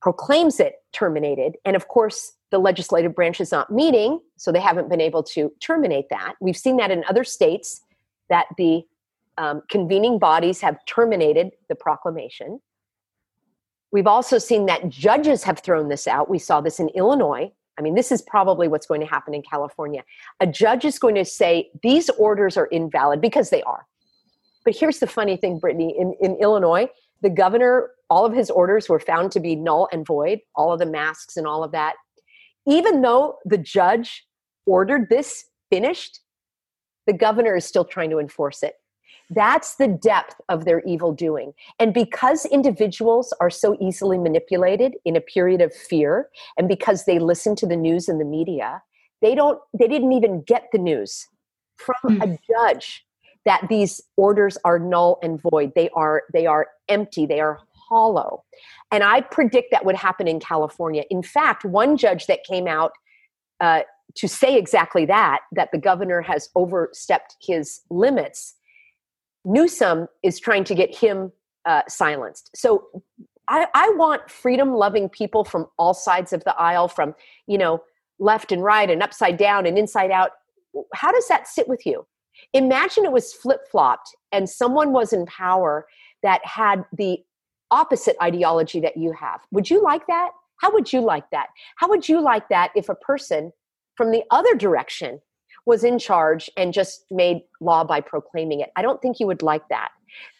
proclaims it terminated. And of course the legislative branch is not meeting so they haven't been able to terminate that. We've seen that in other states that the um, convening bodies have terminated the proclamation. We've also seen that judges have thrown this out. We saw this in illinois I mean, this is probably what's going to happen in California. A judge is going to say these orders are invalid because they are. But here's the funny thing, Bretigne in, in Illinois, the governor, all of his orders were found to be null and void, all of the masks and all of that. Even though the judge ordered this finished, the governor is still trying to enforce it. That's the depth of their evil doing. And because individuals are so easily manipulated in a period of fear, and because they listen to the news and the media, they don't they didn't even get the news from mm. a judge that these orders are null and void. They are they are empty, they are hollow. And I predict that would happen in California. In fact, one judge that came out uh, to say exactly that, that the governor has overstepped his limits, Newsom is trying to get him uh, silenced. So I, I want freedom loving people from all sides of the aisle, from, you know, left and right and upside down and inside out. How does that sit with you? Imagine it was flip flopped and someone was in power that had the opposite ideology that you have. Would you like that? How would you like that? How would you like that if a person from the other direction was in charge and just made law by proclaiming it. I don't think you would like that.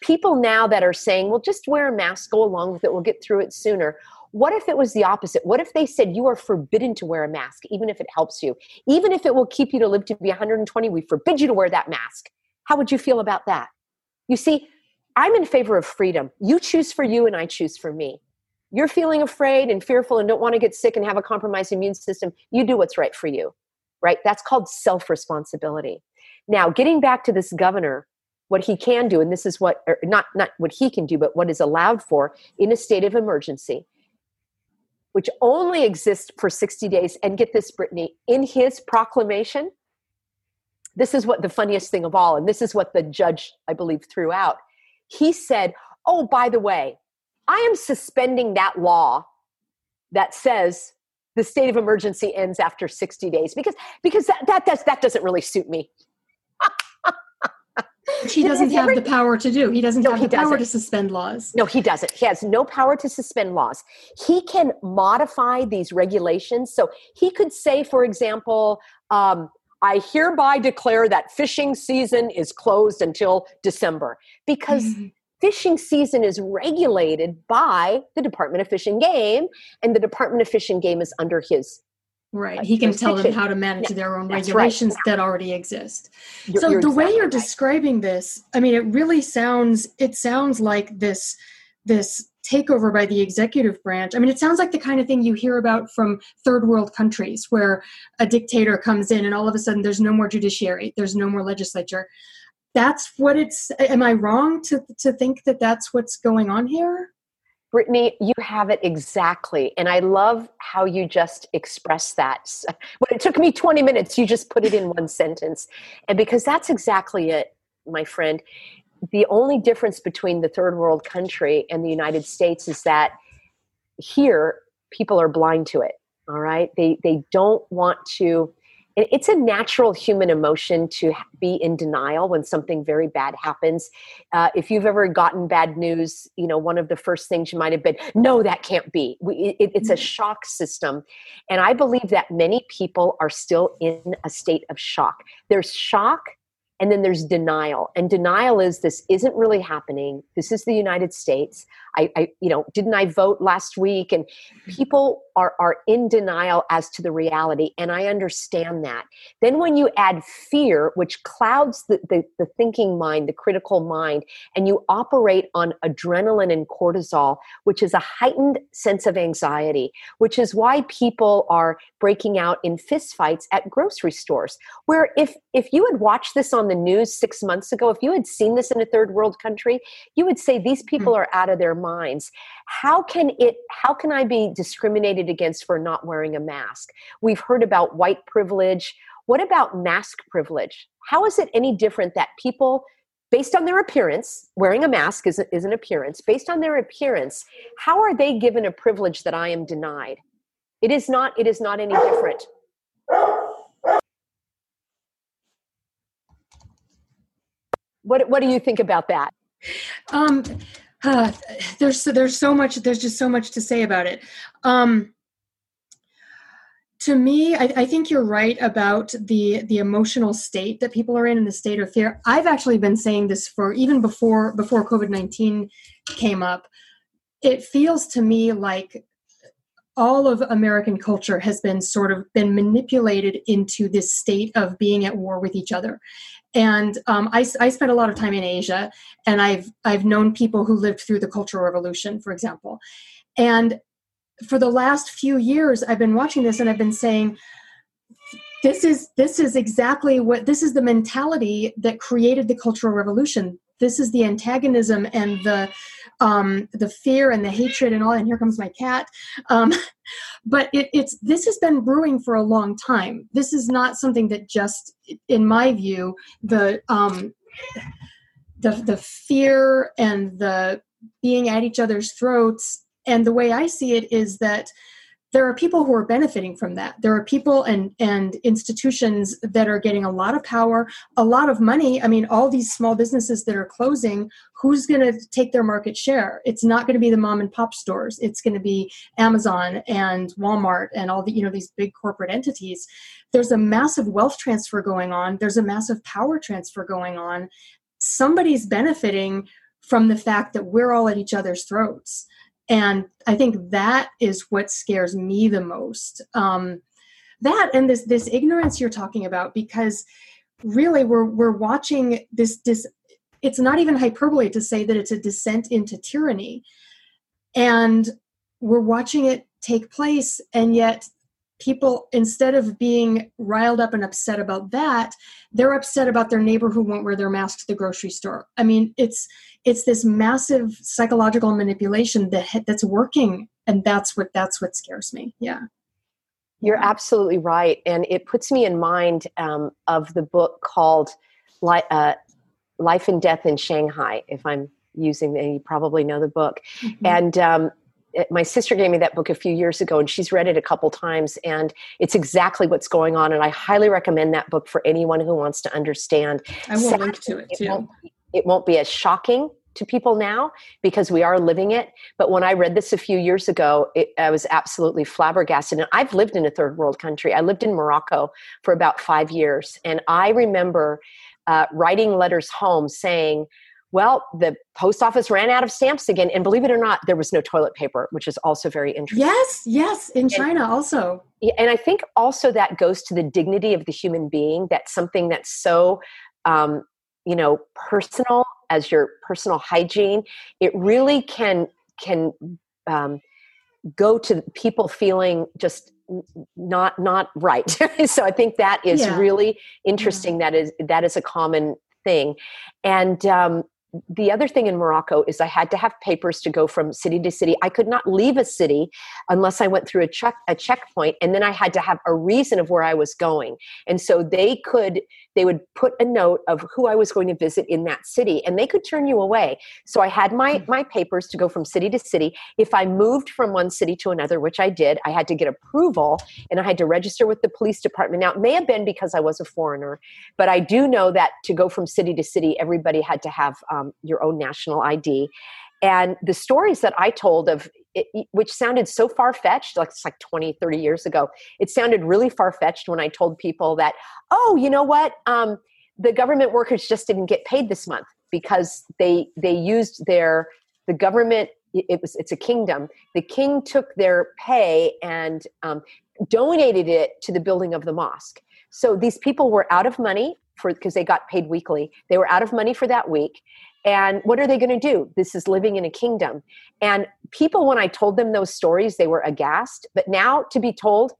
People now that are saying, well, just wear a mask, go along with it, we'll get through it sooner. What if it was the opposite? What if they said you are forbidden to wear a mask, even if it helps you? Even if it will keep you to live to be 120, we forbid you to wear that mask. How would you feel about that? You see, I'm in favor of freedom. You choose for you, and I choose for me. You're feeling afraid and fearful and don't want to get sick and have a compromised immune system. You do what's right for you right? That's called self responsibility. Now, getting back to this governor, what he can do, and this is what, er, not, not what he can do, but what is allowed for in a state of emergency, which only exists for 60 days. And get this, Bretigne, in his proclamation, this is what the funniest thing of all, and this is what the judge, I believe, threw out. He said, Oh, by the way, I am suspending that law that says the state of emergency ends after 60 days because because that that does that doesn't really suit me.
He doesn't have the power to do. He doesn't no, have the power to suspend laws.
No he doesn't. He has no power to suspend laws. He can modify these regulations. So he could say for example um, I hereby declare that fishing season is closed until December because mm-hmm fishing season is regulated by the Department of Fish and Game, and the Department of Fish and Game is under his
Right. Uh, he can tell them how to manage yeah, their own regulations right. that already exist. You're, so you're the exactly way you're right. describing this, I mean, it really sounds it sounds like this this takeover by the executive branch. I mean, it sounds like the kind of thing you hear about from third world countries where a dictator comes in and all of a sudden there's no more judiciary, there's no more legislature. That's what it's am I wrong to to think that that's what's going on here?
Bretigne, you have it exactly. And I love how you just express that. When it took me 20 minutes, you just put it in one sentence. And because that's exactly it, my friend. The only difference between the third world country and the United States is that here people are blind to it. All right. They they don't want to it's a natural human emotion to be in denial when something very bad happens. Uh, if you've ever gotten bad news you know one of the first things you might have been no that can't be. We, it, it's a mm-hmm. shock system. And i believe that many people are still in a state of shock. There's shock and then there's denial. And denial is this isn't really happening. This is the united states. I, I, you know didn't i vote last week? And people are are in denial as to the reality and i understand that. Then when you add fear which clouds the, the, the thinking mind the critical mind and you operate on adrenaline and cortisol which is a heightened sense of anxiety which is why people are breaking out in fistfights at grocery stores where if if you had watched this on the news six months ago if you had seen this in a third world country you would say these people mm-hmm. are out of their minds. How can it how can i be discriminated against for not wearing a mask? We've heard about white privilege. What about mask privilege? How is it any different that people based on their appearance wearing a mask is, is an appearance based on their appearance how are they given a privilege that i am denied? It is not it is not any different what what do you think about that?
Um uh, there's there's so much there's just so much to say about it. Um, to me I, I, think you're right about the the emotional state that people are in in the state of fear. I've actually been saying this for even before before covid-19 came up. It feels to me like all of american culture has been sort of been manipulated into this state of being at war with each other and um, I, I spent a lot of time in asia and i've i've known people who lived through the cultural revolution for example. And for the last few years i've been watching this and i've been saying this is this is exactly what this is the mentality that created the cultural revolution. This is the antagonism and the um, the fear and the hatred and all and here comes my cat. Um, but it, it's this has been brewing for a long time. This is not something that just in my view the um, the the fear and the being at each other's throats and the way i see it is that there are people who are benefiting from that. There are people and and institutions that are getting a lot of power a lot of money. I mean all these small businesses that are closing who's going to take their market share? It's not going to be the mom and pop stores. It's going to be amazon and walmart and all the you know these big corporate entities. There's a massive wealth transfer going on. There's a massive power transfer going on. Somebody's benefiting from the fact that we're all at each other's throats and i think that is what scares me the most. Um, that and this this ignorance you're talking about because really we're we're watching this this it's not even hyperbole to say that it's a descent into tyranny. And we're watching it take place and yet people instead of being riled up and upset about that they're upset about their neighbor who won't wear their mask to the grocery store. I mean it's it's this massive psychological manipulation that that's working and that's what that's what scares me. Yeah.
You're absolutely right and it puts me in mind um, of the book called Li- uh, life and death in shanghai if i'm using and you probably know the book. Mm-hmm. and um, my sister gave me that book a few years ago and she's read it a couple times and it's exactly what's going on and i highly recommend that book for anyone who wants to understand.
I will Sadly, link to it too.
it won't, it won't be as shocking to people now because we are living it but when i read this a few years ago it, i was absolutely flabbergasted and i've lived in a third world country. I lived in morocco for about five years and i remember uh, writing letters home saying well, the post office ran out of stamps again. And believe it or not, there was no toilet paper, which is also very interesting.
Yes, yes, in China and, also.
And I think also that goes to the dignity of the human being. That's something that's so, um, you know, personal as your personal hygiene. It really can can um, go to people feeling just not not right. so I think that is yeah. really interesting. Yeah. That is that is a common thing, and um, the other thing in Morocco is I had to have papers to go from city to city. I could not leave a city unless I went through a check a checkpoint and then I had to have a reason of where I was going. And so they could they would put a note of who I was going to visit in that city and they could turn you away. So I had my hmm. my papers to go from city to city. If I moved from one city to another, which I did, I had to get approval and I had to register with the police department. Now it may have been because I was a foreigner, but I do know that to go from city to city, everybody had to have um, your own national ID. And the stories that I told of it, which sounded so far fetched, like it's like 20, 30 years ago, it sounded really far fetched when I told people that, oh, you know what? Um, the government workers just didn't get paid this month because they they used their the government it was it's a kingdom. The king took their pay and um, donated it to the building of the mosque. So these people were out of money for because they got paid weekly. They were out of money for that week and what are they going to do? This is living in a kingdom. And people, when I told them those stories, they were aghast. But now to be told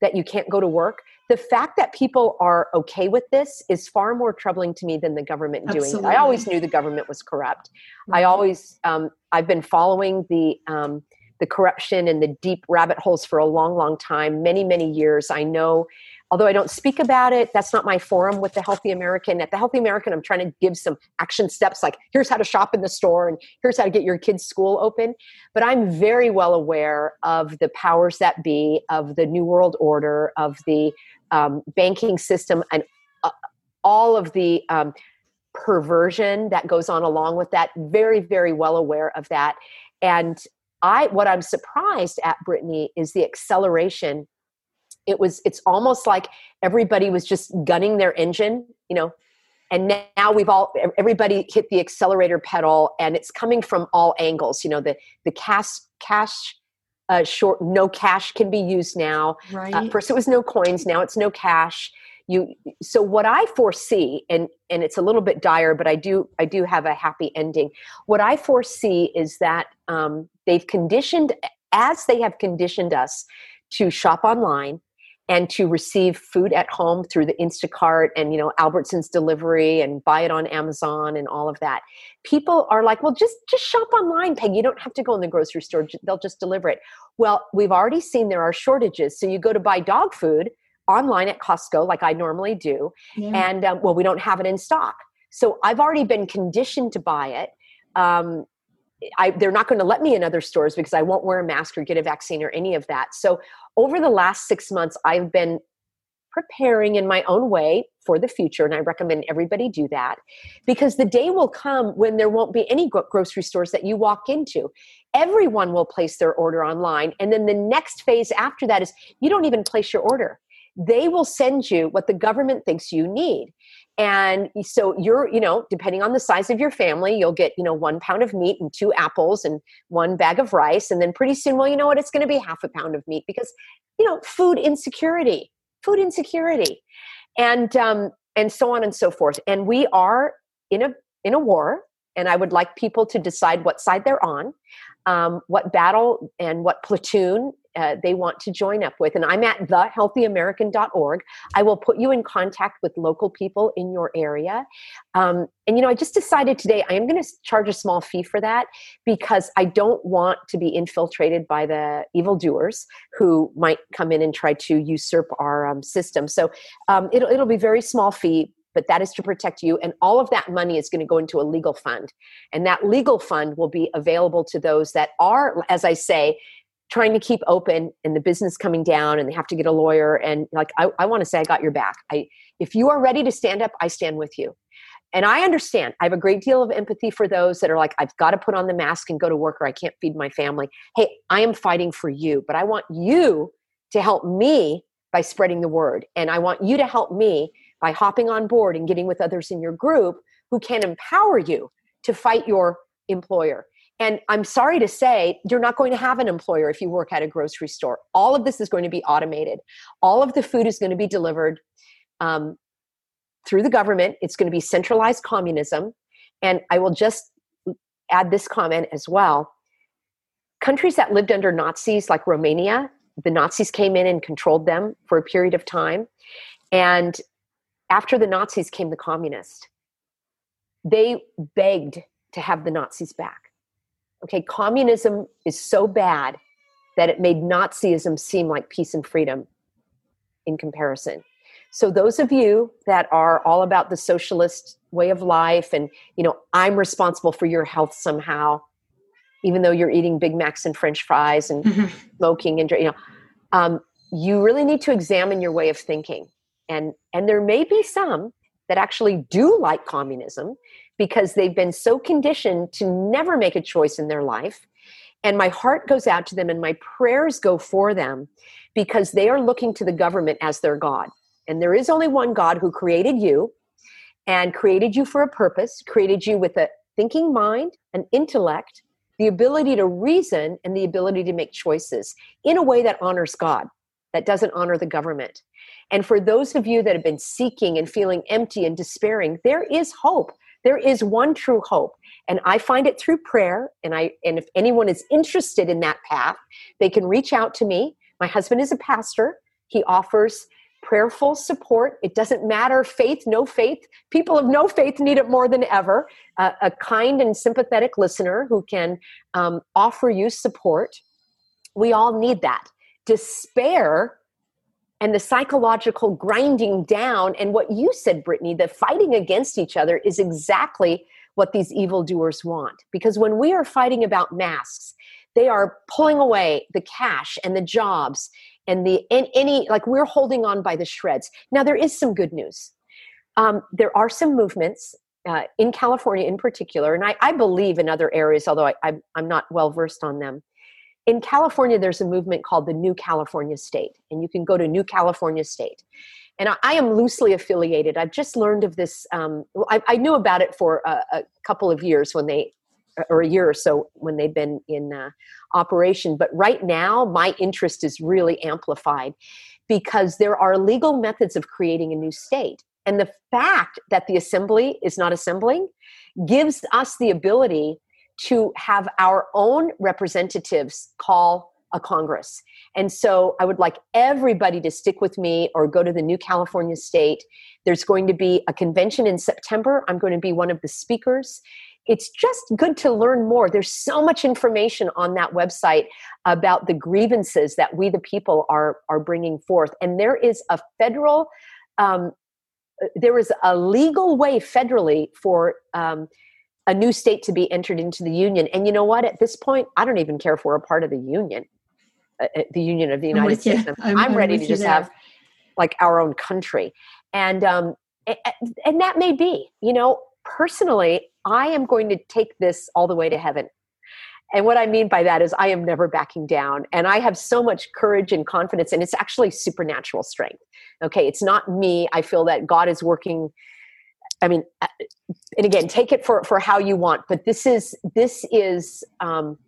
that you can't go to work, the fact that people are okay with this is far more troubling to me than the government Absolutely. doing it. I always knew the government was corrupt. Mm-hmm. I always, um, I've been following the, um, the corruption and the deep rabbit holes for a long, long time, many, many years. I know although I don't speak about it, that's not my forum with the Healthy American. At the Healthy American, I'm trying to give some action steps like here's how to shop in the store and here's how to get your kids' school open. But I'm very well aware of the powers that be, of the New World Order, of the um, banking system, and uh, all of the um, perversion that goes on along with that. Very, very well aware of that. And I, what I'm surprised at, Bretigne, is the acceleration it was it's almost like everybody was just gunning their engine you know? And now we've all everybody hit the accelerator pedal and it's coming from all angles you know the the cash cash uh, short no cash can be used now. Uh, right. uh, first it was no coins now it's no cash. You so what i foresee and and it's a little bit dire but i do i do have a happy ending. What i foresee is that um, they've conditioned as they have conditioned us to shop online and to receive food at home through the Instacart and you know Albertsons delivery and buy it on Amazon and all of that. People are like, "Well, just just shop online, Peg. You don't have to go in the grocery store. They'll just deliver it." Well, we've already seen there are shortages. So you go to buy dog food online at Costco like I normally do, yeah. and um, well, we don't have it in stock. So I've already been conditioned to buy it. Um, I, they're not going to let me in other stores because I won't wear a mask or get a vaccine or any of that. So over the last six months, I've been preparing in my own way for the future, and I recommend everybody do that because the day will come when there won't be any grocery stores that you walk into. Everyone will place their order online, and then the next phase after that is you don't even place your order. They will send you what the government thinks you need and so you're you know depending on the size of your family you'll get you know one pound of meat and two apples and one bag of rice. And then pretty soon well you know what? It's going to be half a pound of meat because you know food insecurity food insecurity. And um and so on and so forth. And we are in a in a war and i would like people to decide what side they're on um, what battle and what platoon uh, they want to join up with. And I'm at thehealthyamerican.org. I will put you in contact with local people in your area. Um, and, you know, I just decided today I am going to charge a small fee for that because I don't want to be infiltrated by the evildoers who might come in and try to usurp our um, system. So um, it'll, it'll be very small fee, but that is to protect you. And all of that money is going to go into a legal fund. And that legal fund will be available to those that are, as I say, trying to keep open and the business coming down and they have to get a lawyer and like i, I want to say i got your back i if you are ready to stand up i stand with you and i understand i have a great deal of empathy for those that are like i've got to put on the mask and go to work or i can't feed my family hey i am fighting for you but i want you to help me by spreading the word and i want you to help me by hopping on board and getting with others in your group who can empower you to fight your employer. And I'm sorry to say, you're not going to have an employer if you work at a grocery store. All of this is going to be automated. All of the food is going to be delivered um, through the government. It's going to be centralized communism. And I will just add this comment as well. Countries that lived under Nazis, like Romania, the Nazis came in and controlled them for a period of time. And after the Nazis came the communists. They begged to have the Nazis back. Okay, communism is so bad that it made Nazism seem like peace and freedom in comparison. So those of you that are all about the socialist way of life and you know I'm responsible for your health somehow even though you're eating Big Macs and french fries and mm-hmm. smoking and you know um, you really need to examine your way of thinking and and there may be some that actually do like communism because they've been so conditioned to never make a choice in their life. And my heart goes out to them and my prayers go for them because they are looking to the government as their god. And there is only one god who created you and created you for a purpose created you with a thinking mind an intellect the ability to reason and the ability to make choices in a way that honors god that doesn't honor the government and for those of you that have been seeking and feeling empty and despairing, there is hope. There is one true hope. And I find it through prayer. And I and if anyone is interested in that path, they can reach out to me. My husband is a pastor. He offers prayerful support. It doesn't matter faith, no faith. People of no faith need it more than ever. Uh, a kind and sympathetic listener who can um, offer you support. We all need that. Despair and the psychological grinding down. And what you said Bretigne the fighting against each other is exactly what these evildoers want. Because when we are fighting about masks they are pulling away the cash and the jobs and the and any like we're holding on by the shreds. Now there is some good news. Um, there are some movements uh, in california in particular and I, I, believe in other areas although I, i'm not well versed on them in California, there's a movement called the New California State, and you can go to New California State. And I, I am loosely affiliated. I've just learned of this. Um, I, I, knew about it for a, a, couple of years when they, or a year or so when they've been in uh, operation. But right now, my interest is really amplified because there are legal methods of creating a new state. And the fact that the assembly is not assembling gives us the ability to have our own representatives call a Congress. And so I would like everybody to stick with me or go to the New California State. There's going to be a convention in September. I'm going to be one of the speakers. It's just good to learn more. There's so much information on that website about the grievances that we, the people, are, are bringing forth. And there is a federal, um, there is a legal way federally for um, a new state to be entered into the union. And you know what? At this point, I don't even care if we're a part of the union, uh, uh the union of the United States. I'm, I'm, I'm, ready to just have like our own country. And, um, and that may be, you know, personally, I am going to take this all the way to heaven. And what I mean by that is, I am never backing down. And I have so much courage and confidence, and it's actually supernatural strength. Okay, it's not me. I feel that God is working I mean, uh, and again, take it for for how you want, but this is this is um,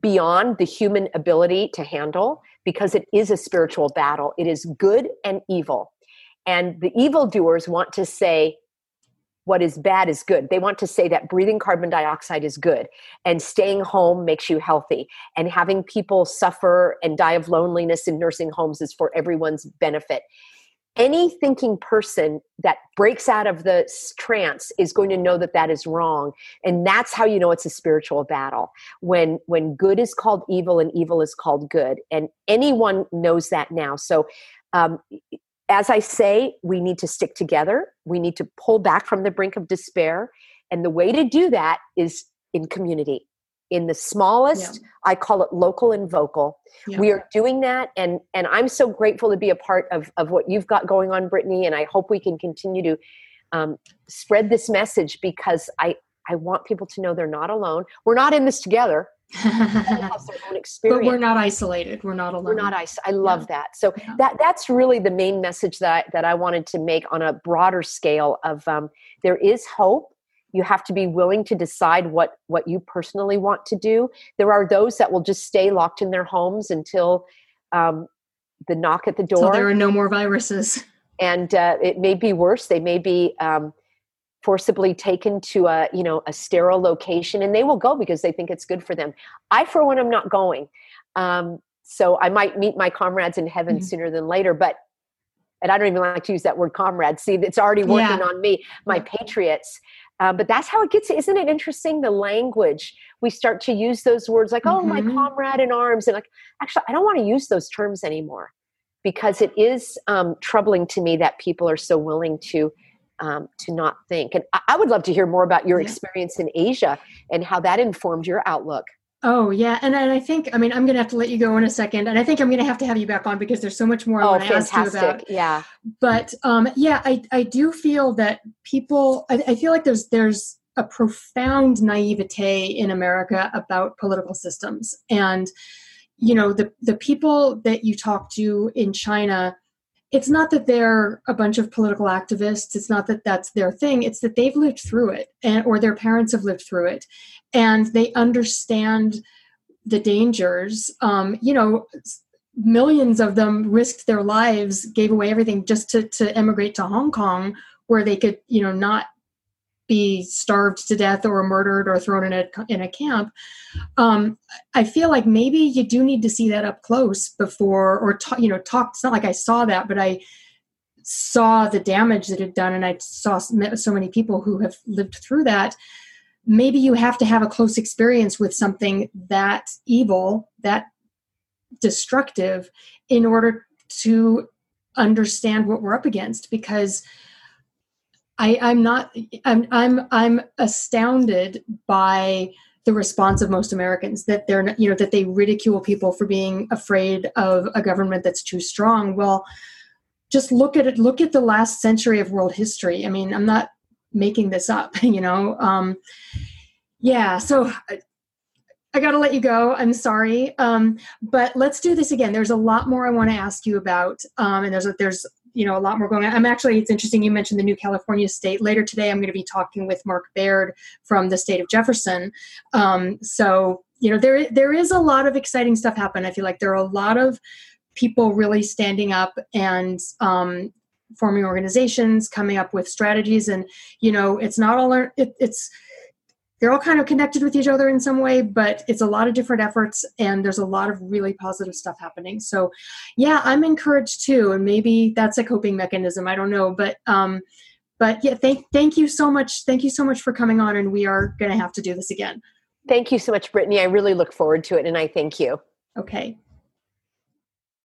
beyond the human ability to handle because it is a spiritual battle. It is good and evil, and the evildoers want to say what is bad is good. They want to say that breathing carbon dioxide is good and staying home makes you healthy and having people suffer and die of loneliness in nursing homes is for everyone's benefit any thinking person that breaks out of the trance is going to know that that is wrong and that's how you know it's a spiritual battle. When when good is called evil and evil is called good and anyone knows that now. So um, as i say we need to stick together. We need to pull back from the brink of despair and the way to do that is in community in the smallest yeah. i call it local and vocal. Yeah. we are doing that and and i'm so grateful to be a part of of what you've got going on Bretigne and i hope we can continue to um, spread this message because i i want people to know they're not alone. We're not in this together.
But we're not isolated. We're not alone
we're not isolated i love yeah. that. So that that's really the main message that I, that i wanted to make on a broader scale of um, there is hope you have to be willing to decide what what you personally want to do. There are those that will just stay locked in their homes until um, the knock at the door.
so there are no more viruses.
And uh, it may be worse. They may be um, forcibly taken to a you know a sterile location and they will go because they think it's good for them. I for one am not going. Um, so i might meet my comrades in heaven mm-hmm. sooner than later but and i don't even like to use that word comrade see it's already working yeah. on me. My patriots uh, but that's how it gets isn't it interesting the language we start to use those words like mm-hmm. oh my mm-hmm. comrade in arms and like actually i don't want to use those terms anymore because it is um, troubling to me that people are so willing to um, to not think. And I would love to hear more about your yeah. experience in Asia and how that informed your outlook.
Oh yeah, and, and I think I mean I'm going to have to let you go in a second, and I think I'm going to have to have you back on because there's so much more I
oh,
want to ask you about.
Yeah,
but um, yeah, I I do feel that people I, I feel like there's there's a profound naivete in America about political systems, and you know the the people that you talk to in China it's not that they're a bunch of political activists. It's not that that's their thing. It's that they've lived through it and or their parents have lived through it and they understand the dangers. Um, you know millions of them risked their lives gave away everything just to, to emigrate to hong kong where they could you know not be starved to death or murdered or thrown in a in a camp. Um, I feel like maybe you do need to see that up close before, or you know, talk. It's not like I saw that, but I saw the damage that it done, and I saw so many people who have lived through that. Maybe you have to have a close experience with something that evil, that destructive, in order to understand what we're up against, because I, I'm not. I'm. I'm. I'm astounded by the response of most Americans that they're you know that they ridicule people for being afraid of a government that's too strong. Well, just look at it. Look at the last century of world history. I mean, I'm not making this up. You know. Um, yeah. So I, I got to let you go. I'm sorry, um, but let's do this again. There's a lot more I want to ask you about, um, and there's a, there's you know a lot more going on. I'm actually it's interesting you mentioned the new California state. Later today, I'm going to be talking with Mark Baird from the state of Jefferson. Um, so you know there there is a lot of exciting stuff happen. I feel like there are a lot of people really standing up and um, forming organizations, coming up with strategies, and you know it's not all it, it's they're all kind of connected with each other in some way, but it's a lot of different efforts and there's a lot of really positive stuff happening. So, yeah, I'm encouraged too, and maybe that's a coping mechanism. I don't know, but um, but yeah, thank thank you so much. Thank you so much for coming on, and we are going to have to do this again.
Thank you so much, Bretigne. I really look forward to it, and I thank you.
Okay.